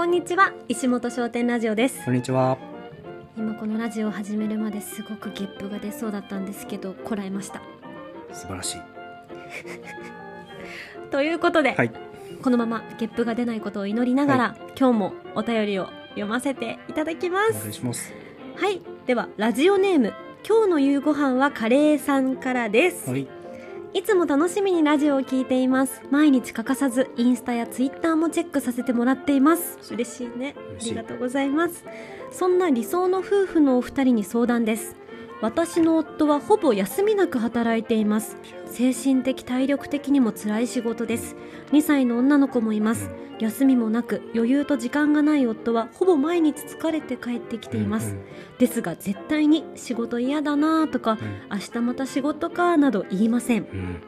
こんにちは石本商店ラジオですこんにちは。今このラジオを始めるまですごくゲップが出そうだったんですけどこらえました素晴らしい。ということで、はい。このままゲップが出ないことを祈りながら、今日もお便りを読ませていただきまおす願いします。はいではラジオネーム今日の夕ご飯はカレーさんからです、はい。いつも楽しみにラジオを聞いています。毎日欠かさずインスタやツイッターもチェックさせてもらっています。嬉しいね。ありがとうございます。そんな理想の夫婦のお二人に相談です私の夫はほぼ休みなく働いています精神的体力的にも辛い仕事です2歳の女の子もいます休みもなく余裕と時間がない夫はほぼ毎日疲れて帰ってきています、ですが絶対に仕事嫌だなとかうん。明日また仕事かなど言いませんうん。うん。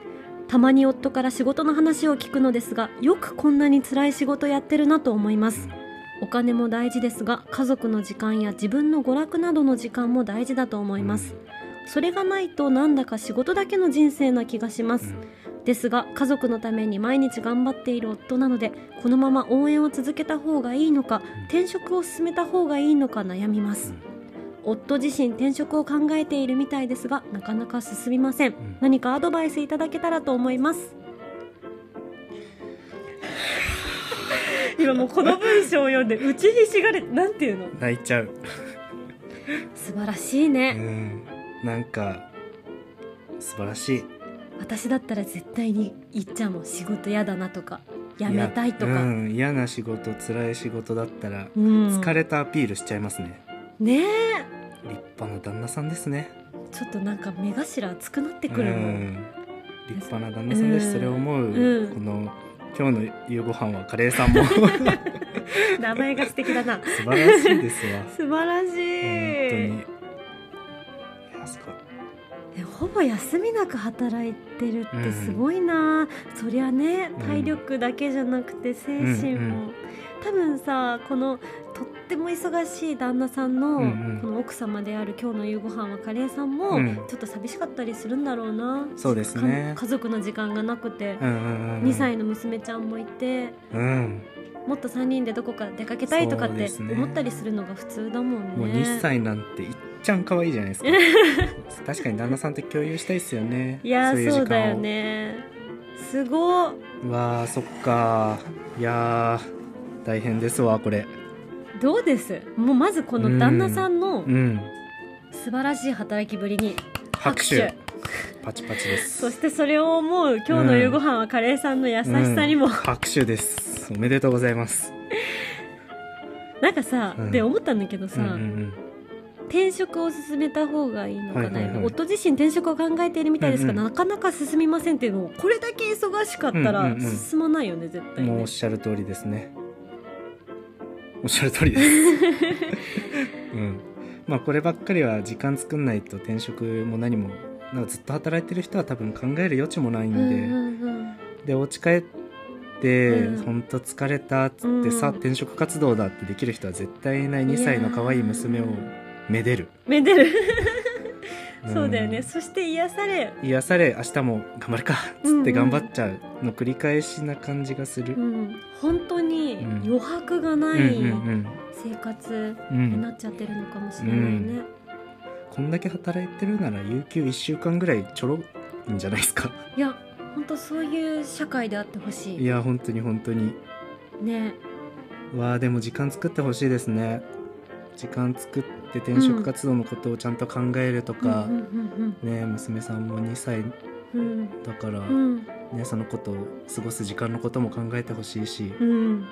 たまに夫から仕事の話を聞くのですがよくこんなに辛い仕事やってるなと思いますお金も大事ですが家族の時間や自分の娯楽などの時間も大事だと思います、それがないとなんだか仕事だけの人生な気がします、ですが家族のために毎日頑張っている夫なのでこのまま応援を続けた方がいいのか転職を進めた方がいいのか悩みます、夫自身転職を考えているみたいですがなかなか進みません、ん。何かアドバイスいただけたらと思います今もうこの文章を読んで打ちひしがれなんていうの？泣いちゃう。素晴らしいうね、ん。なんか。素晴らしい。私だったら絶対に言っちゃうもん仕事嫌だなとかやめたいとかやうん。嫌な仕事、辛い仕事だったら。うん疲れたアピールしちゃいますね。ねえ立派な旦那さんですね。ちょっとなんか目頭熱くなってうくるもん、ん。立派な旦那さんです。うんそれを思う。うんこの。今日の夕ご飯はカレーさんも。素 名前が素敵だな。晴らしいですわ。素晴らし本当いに。いや、すごい。えほぼ休みなく働いてるってすごいな、そりゃねうん。体力だけじゃなくて精神も、うんう多分さこのとっても忙しい旦那さんの、この奥様である今日の夕ご飯はカレーさんも、うん。ちょっと寂しかったりするんだろうな。そうですね。か家族の時間がなくて、うんうんうん。2歳の娘ちゃんもいてうん。もっと3人でどこか出かけたいとかって思ったりするのが普通だもんね。もう2歳なんていっちゃん可愛いじゃないですか。確かに旦那さんと共有したいですよね。いやそうだよね。すごわーそっかいやー大変ですわこれどうです？もうまずこの旦那さんのうん。素晴らしい働きぶりに拍手。パチパチです。そしてそれを思う今日の夕ご飯はカレーさんの優しさにも、うん。拍手です。おめでとうございます。なんかさ、うん。で思ったんだけどさ、うんうん転職を進めた方がいいのかな、はいはいはい。夫自身転職を考えているみたいですが、うんうん。なかなか進みませんっていうのをこれだけ忙しかったらうんうんうん。進まないよね、絶うんもうお対ねっしゃる通りですねおっしゃる通りです。うん。まあこればっかりは時間作んないと転職も何もなんかずっと働いてる人は多分考える余地もないんで、うんうんうん。でお家帰ってうん。本当疲れたっつってさ、うん。転職活動だってできる人は絶対いない2歳の可愛い娘をめでる、めでる。うんそうだよね。そして癒され。癒され明日も頑張るか。っつって頑張っちゃう。の繰り返しな感じがする、うん、本当にうん。余白がなうんいうん生活うん。うんになっちゃってるのかもしれないね、こんだけ働いてるなら有給1週間ぐらいちょろいんじゃないですか。いや本当そういう社会であってほしい。いや本当に本当に。ね。わあでも時間作ってほしいですね。時間作って転職活動のことをちゃんと考えるとか、うんね娘さんも2歳だから、うん。ね、そのことを過ごす時間のことも考えてほしいし、うん。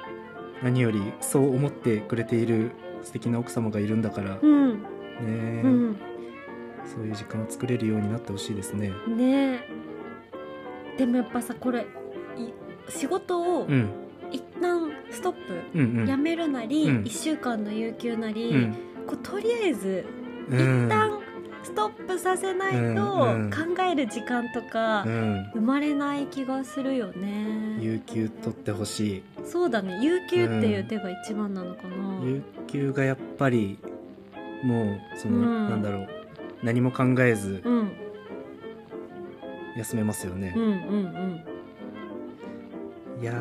何よりそう思ってくれている素敵な奥様がいるんだから、うん。ねうん。そういう時間を作れるようになってほしいですね。ね。えでもやっぱさこれい仕事をうん、一旦ストップ、うんうん。やめるなり、うん。1週間の有給なり、うんこうとりあえずう一ん旦ストップさせないとうんうん。考える時間とかうん、生まれない気がするよね。有給取ってほしい。そうだね。有給っていう手が一番なのかな、有給がやっぱりもうその、うん。なんだろう。何も考えずうん、休めますよね。うん、うんうん。いや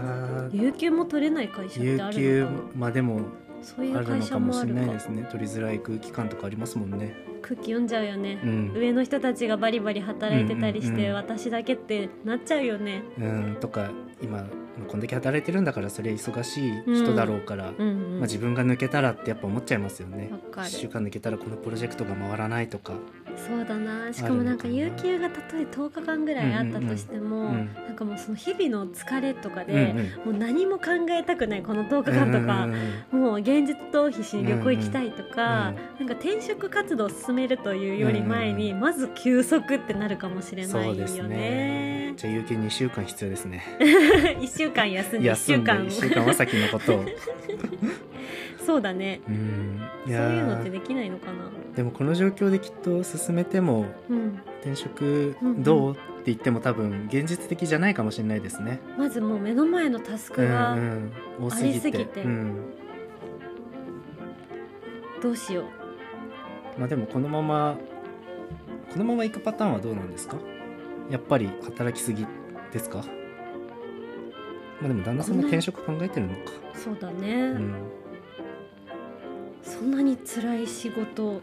ー。有給も取れない会社ってある有給のかな。まあでもそういうあるの会社かもしれないですね。取りづらい空気感とかありますもんね。空気読んじゃうよね。う、ん、上の人たちがバリバリ働いてたりして、うんうんうん私だけってなっちゃうよね。うん、とか今こんだけ働いてるんだからそれ忙しい人だろうから、うん。うん、まあ、自分が抜けたらってやっぱ思っちゃいますよね。わかる。1週間抜けたらこのプロジェクトが回らないとか、そうだな。しかもなんか有給がたとえ10日間ぐらいあったとしても、うんなんかもうその日々の疲れとかうんで、もう何も考えたくないこの10日間とか、うんもう現実逃避しに旅行行きたいとか、なんか転職活動を進めるというより前に、うんまず休息ってなるかもしれないよね。じゃあ有給2週間必要ですね。一週間休んで一休んで週間。1週間は先のことを。そうだね。うんいそうやいうのってーできないのかな。でもこの状況できっと進めてもうん、転職うんうん。どうって言っても多分現実的じゃないかもしれないですね。まずもう目の前のタスクうんがうん、多すぎて。ありすぎて。うん、どうしよう。まあでもこのままこのまま行くパターンはどうなんですか？やっぱり働きすぎですか？まあでも旦那さんも転職考えてるのか。そうだね。うん。そんなに辛い仕事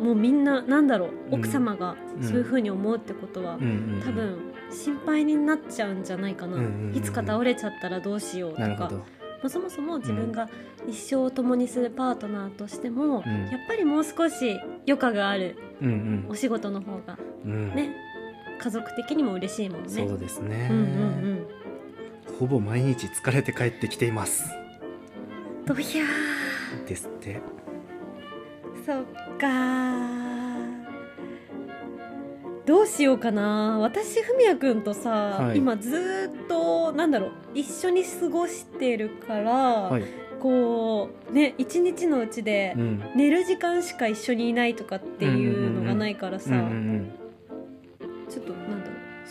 もうみんななんだろううん奥様がうん。そういうふうに思うってことは、うん多分心配になっちゃうんじゃないかな、うんうんうんいつか倒れちゃったらどうしようとか。まあ、そもそも自分が一生を共にするパートナーとしても、うん。やっぱりもう少し余暇があるうんお仕事の方がうんうん。ね、家族的にも嬉しいもんね。そうですね、うんうんうんほぼ毎日疲れて帰ってきています。どひゃですって。ーそっかーどうしようかな私ふみやくんとさ、はい今ずーっとなんだろう一緒に過ごしてるから、はい。こうね一日のうちでうん。寝る時間しか一緒にいないとかっていうのがないからさ、うんうんちょっとなんう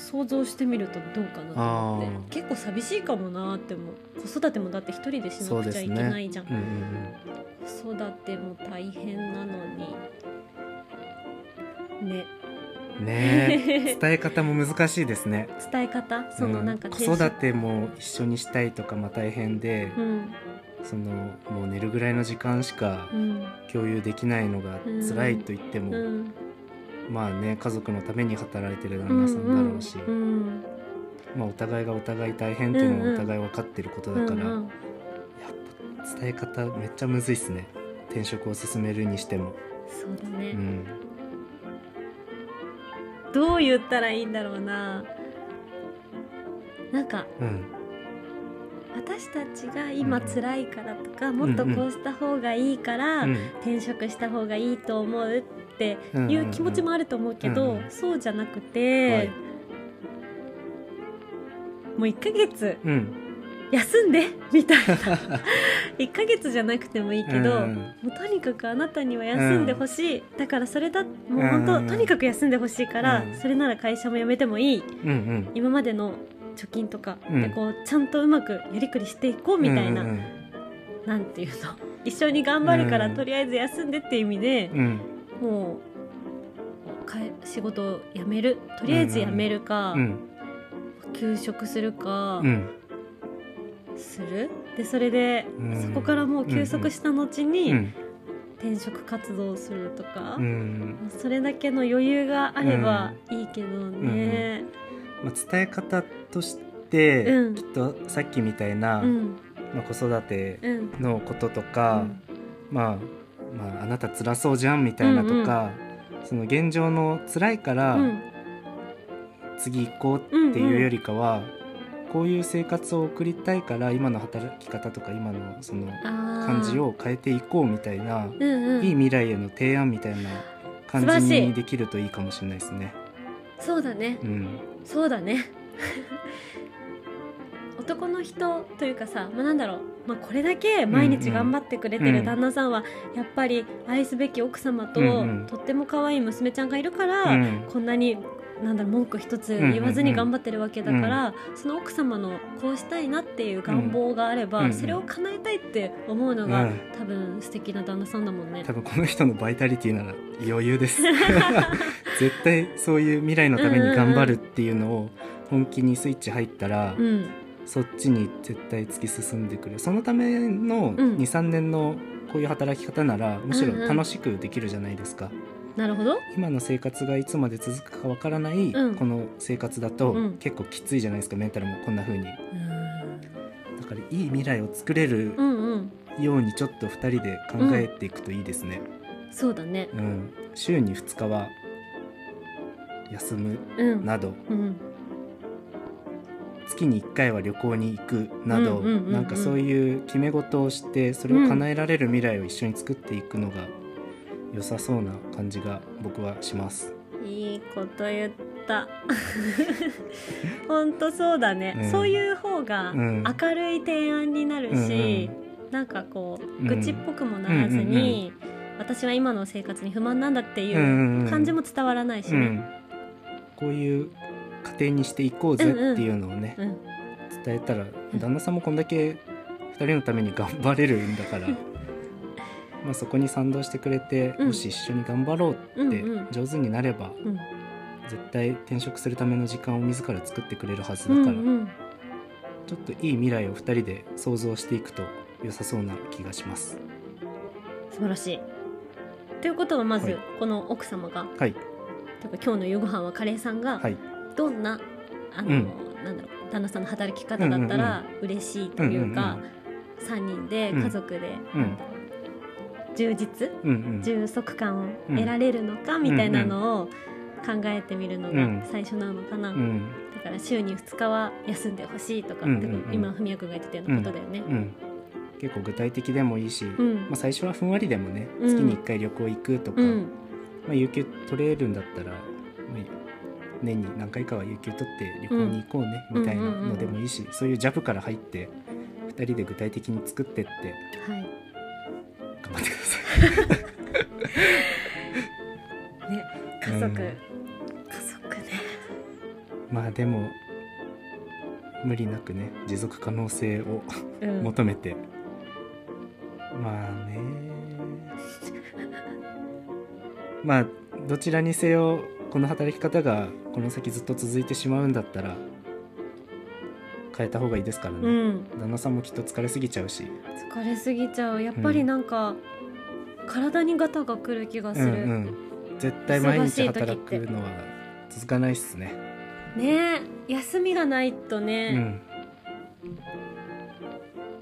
想像してみるとどうかなと思って結構寂しいかもなって思う。子育てもだって一人でしなくちゃいけないじゃん、うん。うんうん子育ても大変なのに。ね。うん。ね。え伝え方も難しいですね。伝え方？そのうんなんか子育ても一緒にしたいとかまあ大変で、うん。そのもう寝るぐらいの時間しかうん。共有できないのが辛いと言っても、うんまあね家族のために働いてる旦那さんだろうし、うんうん。まあお互いがお互い大変っていうのうんうんもお互い分かってることだから、うんうん。やっぱ伝え方めっちゃむずいっすね。転職を進めるにしても、そうだね、うん、どう言ったらいいんだろうな。なんかうん。私たちが今辛いからとか、もっとこうした方がいいから、うん。転職した方がいいと思うってうんいう気持ちもあると思うけど、うんうんそうじゃなくて、はい。もう1ヶ月うん。休んでみたいな。1ヶ月じゃなくてもいいけど、うんもうとにかくあなたには休んでほしい、だからそれだもう本当、うんとにかく休んでほしいから、うん。それなら会社も辞めてもいい。うんうん。今までの貯金とかうん。でこうちゃんとうまくやりくりしていこうみたいな、うんうん。なんていうの。一緒に頑張るから、うん。とりあえず休んでっていう意味で、うんもうかえ仕事を辞める？とりあえず辞めるか、うん。休職するかうん。する、でそれで、うん。そこからもう休息した後に、うん。転職活動をするとか、うん。それだけの余裕があればいいけどね。まあ、伝え方として、うん。きっとさっきみたいな、うん。まあ、子育てうん。のこととか、まあ、まああなた辛そうじゃんみたいなとか、その現状の辛いから、うん。次行こうっていうよりかは、こういう生活を送りたいから今の働き方とか今のその感じを変えていこうみたいな、うんうん、いい未来への提案みたいな感じにできるといいかもしれないですね。そうだね。うん。そうだね。男の人というかさ、まあ、なんだろう、まあ、これだけ毎日頑張ってくれてる旦那さんはやっぱり愛すべき奥様と、とっても可愛い娘ちゃんがいるから、うん。こんなになんだろう文句一つ言わずに頑張ってるわけだから、その奥様のこうしたいなっていう願望があれば、それを叶えたいって思うのが、うん。多分素敵な旦那さんだもんね。多。分この人のバイタリティなら余裕です。絶対そういう未来のために頑張るっていうのを本気にスイッチ入ったら、うん、そっちに絶対突き進んでくる。そのためのうん。23年のこういう働き方ならむしろ楽しくできるじゃないですか、なるほど。今の生活がいつまで続くかわからないうん。この生活だとうん。結構きついじゃないですかメンタルもこんな風に。だからいい未来を作れるうんうん。ようにちょっと2人で考えていくといいですね、そうだね。うん。週に2日は休むうん。などうん月に1回は旅行に行くなど、うんうんうんうん。なんかそういう決め事をしてそれを叶えられる未来を一緒に作っていくのが良さそうな感じが僕はします。いいこと言った。本当そうだね、うん。そういう方がうん明るい提案になるし、なんかこう愚痴っぽくもならずに、私は今の生活に不満なんだっていうんうんううん。感じも伝わらないしね、うん、こういう家庭にしていこうぜっていうのをね、うん。伝えたら旦那さんもこんだけ2人のために頑張れるんだからまあそこに賛同してくれて、うん。もし一緒に頑張ろうってうんうん。上手になれば、うん。絶対転職するための時間を自ら作ってくれるはずうんだから、うんちょっといい未来を2人で想像していくと良さそうな気がします。素晴らしい。ということはまず、はい。この奥様がはい、というか今日の夕ご飯はカレーさんがはい、どんな、あの、うん。なんだろう旦那さんの働き方だったら嬉しいというか、3人で家族で、充実うんうん、充足感を得られるのかみたいなのを考えてみるのがうん最初なのかな、うん、だから週に2日は休んでほしいとか、うんうんうん。てか今文也君が言ってたようなことだよね。うん、結構具体的でもいいし、うん。まあ、最初はふんわりでもねうん。月に1回旅行行くとか、うん。まあ、有給取れるんだったら、まあ、年に何回かは有給取って旅行に行こうね、うん。みたいなのでもいいし、そういうジャブから入って2人で具体的に作ってってはい。頑張ってくださ ね家族、うん。家族ね。いまあでも無理なくね持続可能性をうん。求めて、まあね。まあどちらにせよこの働き方がこの先ずっと続いてしまうんだったら変えた方がいいですからね、うん。旦那さんもきっと疲れすぎちゃうし。疲れすぎちゃう。やっぱりなんか、体にガタがくる気がする、うんうん。絶対毎日働くのは続かないっすね。ね。え休みがないとうね、ん。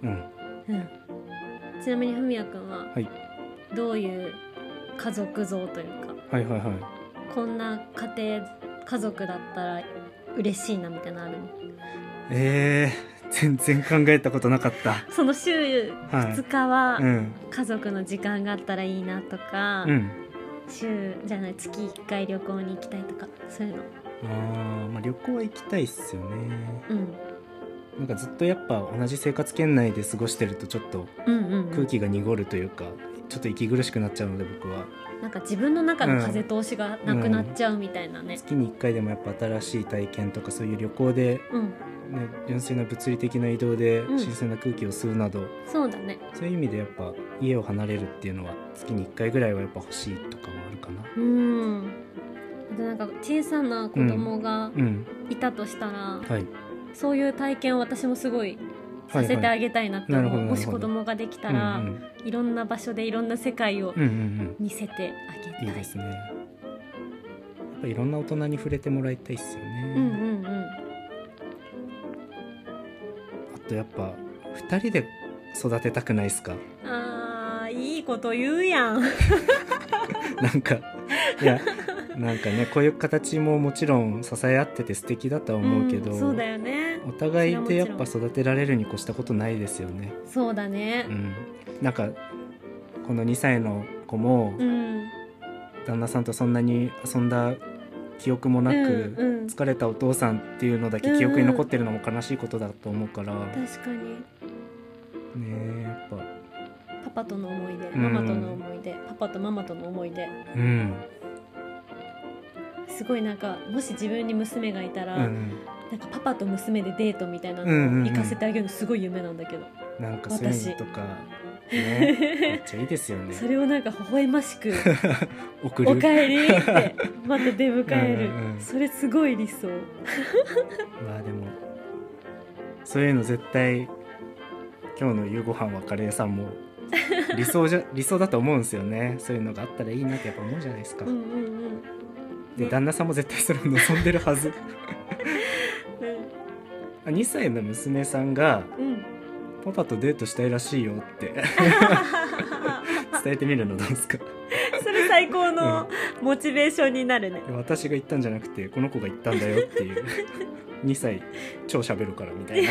うん。うん。ちなみに文也君ははい。どういう家族像というか。はいはいはいこんな家庭家族だったら嬉しいなみたいなのあるの？えー、全然考えたことなかった。その週はい。2日はうん家族の時間があったらいいなとか、うん。週じゃない月1回旅行に行きたいとかそういうの？あーまあ旅行は行きたいっすよね。うん。なんかずっとやっぱ同じ生活圏内で過ごしてるとちょっと空気が濁るというか、ちょっと息苦しくなっちゃうので僕はなんか自分の中の風通しがなくなっちゃうみたいなね。月に1回でもやっぱ新しい体験とかそういう旅行で、うん、ね、純粋な物理的な移動でうん。新鮮な空気を吸うなど、そうだね。そういう意味でやっぱ家を離れるっていうのは月に1回ぐらいはやっぱ欲しいとかはあるかな。うん。あとなんか小さな子供がうん。いたとしたら、はい。そういう体験を私もすごいさせてあげたいなって思う、はいはいもし子供ができたら、うんいろんな場所でいろんな世界をうん、うんうん見せてあげたい。うんいいですね。やっぱいろんな大人に触れてもらいたいっすよね、うんうんうん。あとやっぱ2人で育てたくないですか？あーいいこと言うやん。なんかいやなんかねこういう形ももちろん支え合ってて素敵だとは思うけど、んそうだよねお互いでやっぱ育てられるに越したことないですよね。そうだね。うん、なんかこの2歳の子もうん。旦那さんとそんなに遊んだ記憶もなく、うんうん。疲れたお父さんっていうのだけ記憶に残ってるのも悲しいことだと思うから、ね確かに。えやっぱ。パパとの思い出うん。ママとの思い出、パパとママとの思い出。うん。すごいなんかもし自分に娘がいたら、うんなんかパパと娘でデートみたいなうんうんうん。のを行かせてあげるのすごい夢なんだけど、なんかそういうのとか。ね。めっちゃいいですよね。それをなんか微笑ましく 「送る。おかえり」って また出迎える。うんうんうん。それすごい理想。まあでもそういうの絶対今日の夕ご飯はカレーさんも理想じゃ理想だと思うんですよね。そういうのがあったらいいなってやっぱ思うじゃないですか、うんうんうん。ねで旦那さんも絶対それを望んでるはず。あ2歳の娘さんがうん「パパとデートしたいらしいよ」って。伝えてみるのどうですか？それ最高のモチベーションになるね。私が言ったんじゃなくてこの子が言ったんだよっていう。2歳超喋るからみたいな。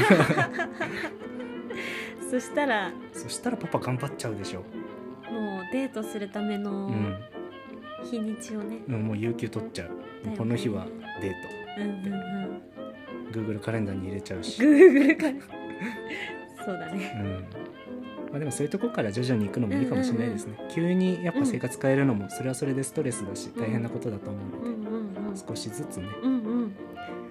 そしたらそしたらパパ頑張っちゃうでしょ、もうデートするためうのん、日にちをね、うんもう有給取っちゃう。ね。この日はデーうんうんうん。ト Google カレンダーに入れちゃうし、Google から そうだね。うんまあ、でもそういうとこから徐々に行くのもいいかもしれないですね、急にやっぱ生活変えるのもそれはそれでストレスだしうん。大変なことだと思うので、うんうんうん。少しずつね。うんうん。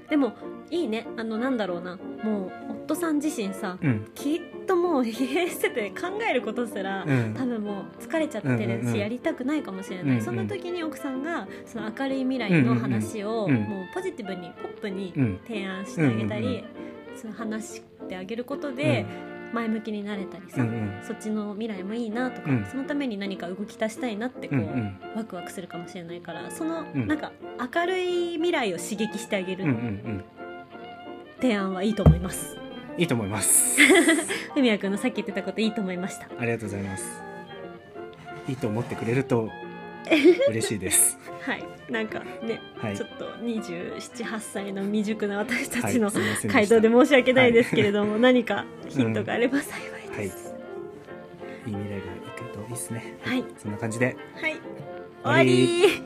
でもいいね。あのなんだろうな。もう夫さん自身さうん。きっともう疲弊してて考えることすら、うん。多分もう疲れちゃってるし、うんうんうん。やりたくないかもしれない、うんうん。そんな時に奥さんがその明るい未来の話を、うんうんうん。もうポジティブにポップにうん。提案してあげたり、うんうんうん。その話してあげることで前向きになれたりさ、うんうん。そっちの未来もいいなとか、うん。そのために何か動き出したいなってこう、うんうん。ワクワクするかもしれないからその、うん。なんか明るい未来を刺激してあげるうんうんうん。提案はいいと思います。いいと思います。ふみやくんのさっき言ってたこといいと思いました。ありがとうございます。いいと思ってくれると 嬉しいです。はい、なんかね、はい、ちょっと278歳の未熟な私たちの、はい、回答で申し訳ないですけれども、はい、何かヒントがあれば幸いです。うん、い。い未来が行くといいですね。はい、そんな感じで。はい、終わり。